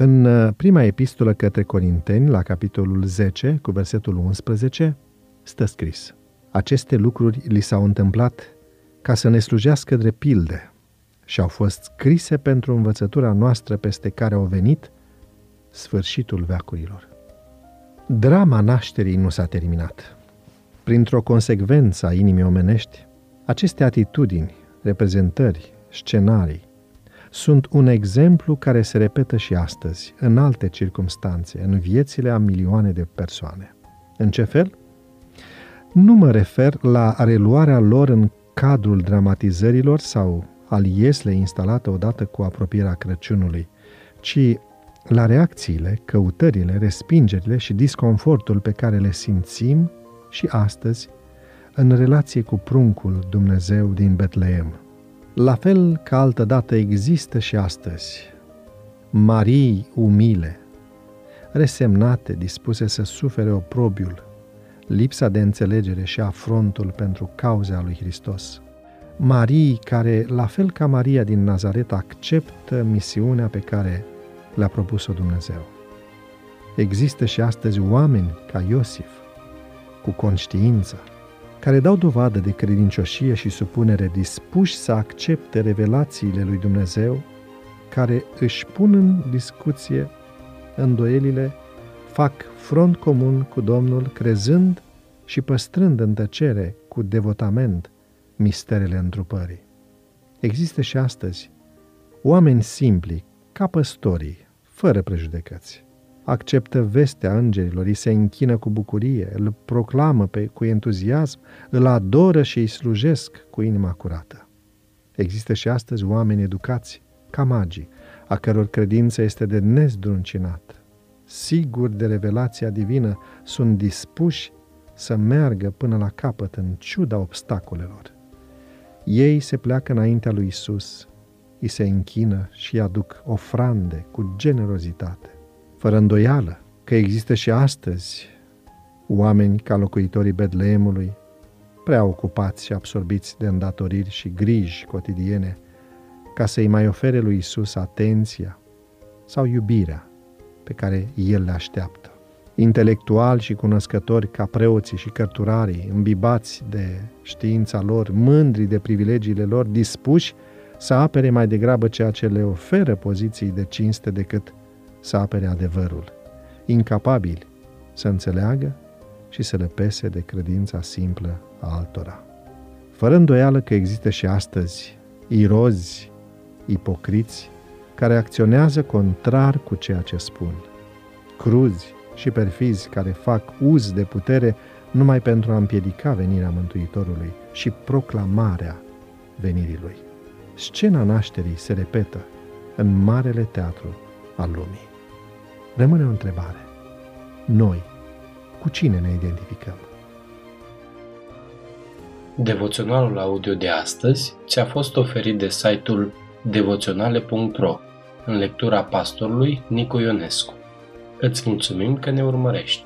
În uh, prima epistolă către Corinteni, la capitolul 10, cu versetul 11, stă scris Aceste lucruri li s-au întâmplat ca să ne slujească drept pilde și au fost scrise pentru învățătura noastră peste care au venit sfârșitul veacurilor. Drama nașterii nu s-a terminat. Printr-o consecvență a inimii omenești, aceste atitudini, reprezentări, scenarii, sunt un exemplu care se repetă și astăzi, în alte circumstanțe, în viețile a milioane de persoane. În ce fel? Nu mă refer la reluarea lor în cadrul dramatizărilor sau al iesle instalată odată cu apropierea Crăciunului, ci la reacțiile, căutările, respingerile și disconfortul pe care le simțim și astăzi în relație cu pruncul Dumnezeu din Betleem. La fel ca altădată există și astăzi Marii umile, resemnate, dispuse să sufere oprobiul, lipsa de înțelegere și afrontul pentru cauza lui Hristos. Marii care, la fel ca Maria din Nazaret, acceptă misiunea pe care le-a propus-o Dumnezeu. Există și astăzi oameni ca Iosif, cu conștiință, care dau dovadă de credincioșie și supunere dispuși să accepte revelațiile lui Dumnezeu, care își pun în discuție îndoielile, fac front comun cu Domnul, crezând și păstrând în tăcere cu devotament misterele întrupării. Există și astăzi oameni simpli, ca păstorii, fără prejudecăți, acceptă vestea îngerilor, îi se închină cu bucurie, îl proclamă pe, cu entuziasm, îl adoră și îi slujesc cu inima curată. Există și astăzi oameni educați, ca magii, a căror credință este de nezdruncinat. Siguri de revelația divină, sunt dispuși să meargă până la capăt în ciuda obstacolelor. Ei se pleacă înaintea lui Isus, îi se închină și aduc ofrande cu generozitate fără îndoială că există și astăzi oameni ca locuitorii Bedleemului, prea ocupați și absorbiți de îndatoriri și griji cotidiene, ca să-i mai ofere lui Isus atenția sau iubirea pe care El le așteaptă. Intelectuali și cunoscători ca preoții și cărturarii, îmbibați de știința lor, mândri de privilegiile lor, dispuși să apere mai degrabă ceea ce le oferă poziții de cinste decât să apere adevărul, incapabili să înțeleagă și să le pese de credința simplă a altora. Fără îndoială că există și astăzi irozi, ipocriți, care acționează contrar cu ceea ce spun, cruzi și perfizi care fac uz de putere numai pentru a împiedica venirea Mântuitorului și proclamarea venirii Lui. Scena nașterii se repetă în marele teatru al lumii. Rămâne o întrebare. Noi, cu cine ne identificăm? Devoționalul audio de astăzi ți-a fost oferit de site-ul devoționale.ro în lectura pastorului Nicu Ionescu. Îți mulțumim că ne urmărești!